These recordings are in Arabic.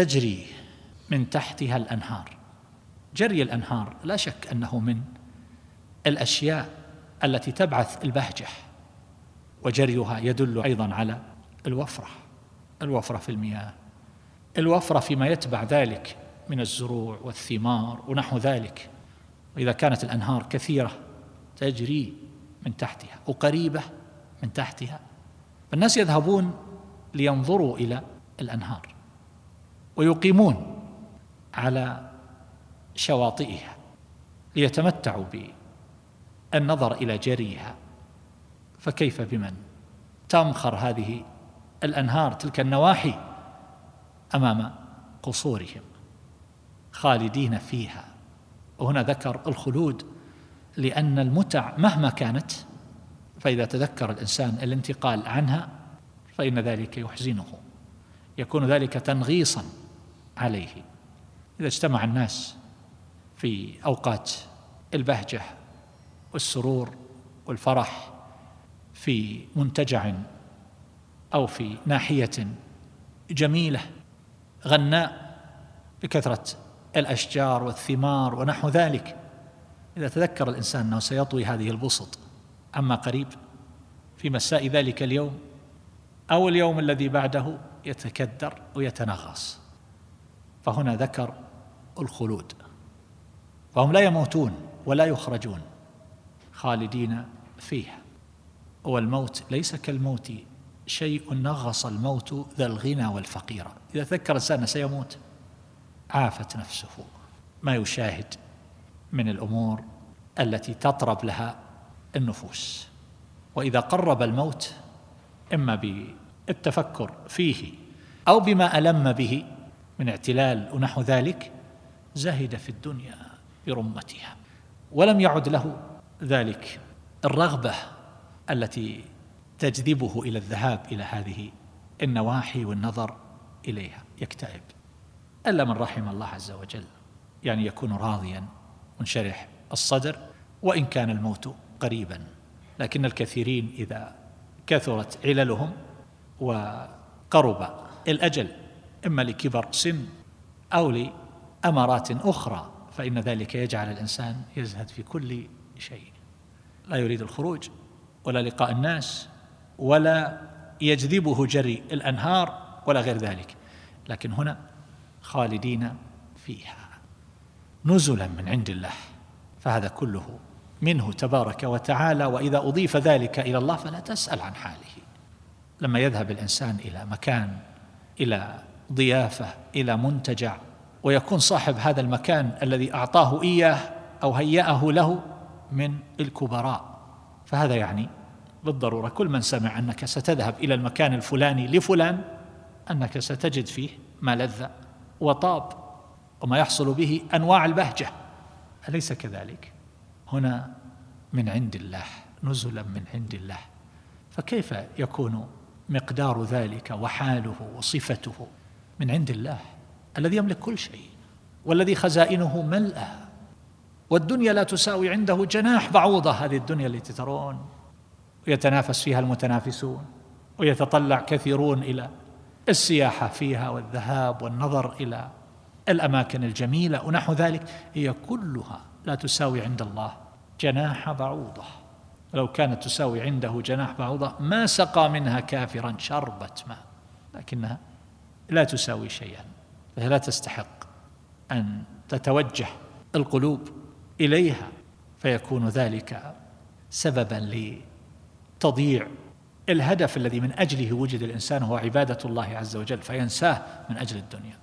تجري من تحتها الأنهار. جري الأنهار لا شك أنه من الأشياء التي تبعث البهجة وجريها يدل أيضا على الوفرة الوفرة في المياه الوفرة فيما يتبع ذلك من الزروع والثمار ونحو ذلك. وإذا كانت الأنهار كثيرة تجري من تحتها وقريبه من تحتها. فالناس يذهبون لينظروا إلى الأنهار. ويقيمون على شواطئها ليتمتعوا بالنظر إلى جريها. فكيف بمن؟ تمخر هذه الأنهار تلك النواحي أمام قصورهم خالدين فيها. وهنا ذكر الخلود لأن المتع مهما كانت فإذا تذكر الإنسان الانتقال عنها فإن ذلك يحزنه. يكون ذلك تنغيصا عليه. إذا اجتمع الناس في أوقات البهجة والسرور والفرح في منتجع أو في ناحية جميلة غناء بكثرة الأشجار والثمار ونحو ذلك إذا تذكر الإنسان أنه سيطوي هذه البسط. عما قريب في مساء ذلك اليوم أو اليوم الذي بعده يتكدر ويتنغص. فهنا ذكر الخلود. فهم لا يموتون ولا يخرجون خالدين فيها. والموت ليس كالموت شيء نغص الموت ذا الغنى والفقير. إذا تذكر الإنسان سيموت عافت نفسه. ما يشاهد من الأمور التي تطرب لها النفوس. وإذا قرب الموت إما بالتفكر فيه أو بما ألم به من اعتلال ونحو ذلك زهد في الدنيا برمتها. ولم يعد له ذلك الرغبة التي تجذبه إلى الذهاب إلى هذه النواحي والنظر إليها. يكتئب. إلا من رحم الله عز وجل. يعني يكون راضيا منشرح الصدر وإن كان الموت قريبا. لكن الكثيرين إذا كثرت عللهم وقرب الأجل إما لكبر سن أو لأمارات أخرى فإن ذلك يجعل الإنسان يزهد في كل شيء. لا يريد الخروج ولا لقاء الناس ولا يجذبه جري الأنهار ولا غير ذلك. لكن هنا خالدين فيها. نزلا من عند الله. فهذا كله منه تبارك وتعالى وإذا أضيف ذلك إلى الله فلا تسأل عن حاله. لما يذهب الإنسان إلى مكان إلى ضيافة إلى منتجع ويكون صاحب هذا المكان الذي أعطاه إياه أو هيأه له من الكبراء. فهذا يعني بالضرورة كل من سمع أنك ستذهب إلى المكان الفلاني لفلان أنك ستجد فيه ما لذ وطاب وما يحصل به أنواع البهجة. أليس كذلك؟ هنا من عند الله نزلا من عند الله. فكيف يكون مقدار ذلك وحاله وصفته؟ من عند الله الذي يملك كل شيء والذي خزائنه ملأى والدنيا لا تساوي عنده جناح بعوضة هذه الدنيا التي ترون. ويتنافس فيها المتنافسون ويتطلع كثيرون إلى السياحة فيها والذهاب والنظر إلى الأماكن الجميلة. ونحو ذلك هي كلها لا تساوي عند الله جناح بعوضة. لو كانت تساوي عنده جناح بعوضة ما سقى منها كافرا شربة ماء لكنها لا تساوي شيئا. فهي لا تستحق أن تتوجه القلوب إليها. فيكون ذلك سببا لتضييع الهدف الذي من أجله وجد الإنسان هو عبادة الله عز وجل فينساه من أجل الدنيا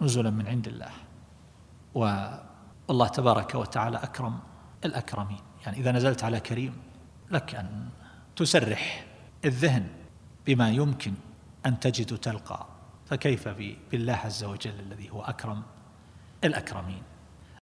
نزلا من عند الله. والله تبارك وتعالى أكرم الأكرمين. يعني إذا نزلت على كريم لك أن تسرح الذهن بما يمكن أن تجد تلقى. فكيف بالله عز وجل الذي هو أكرم الأكرمين؟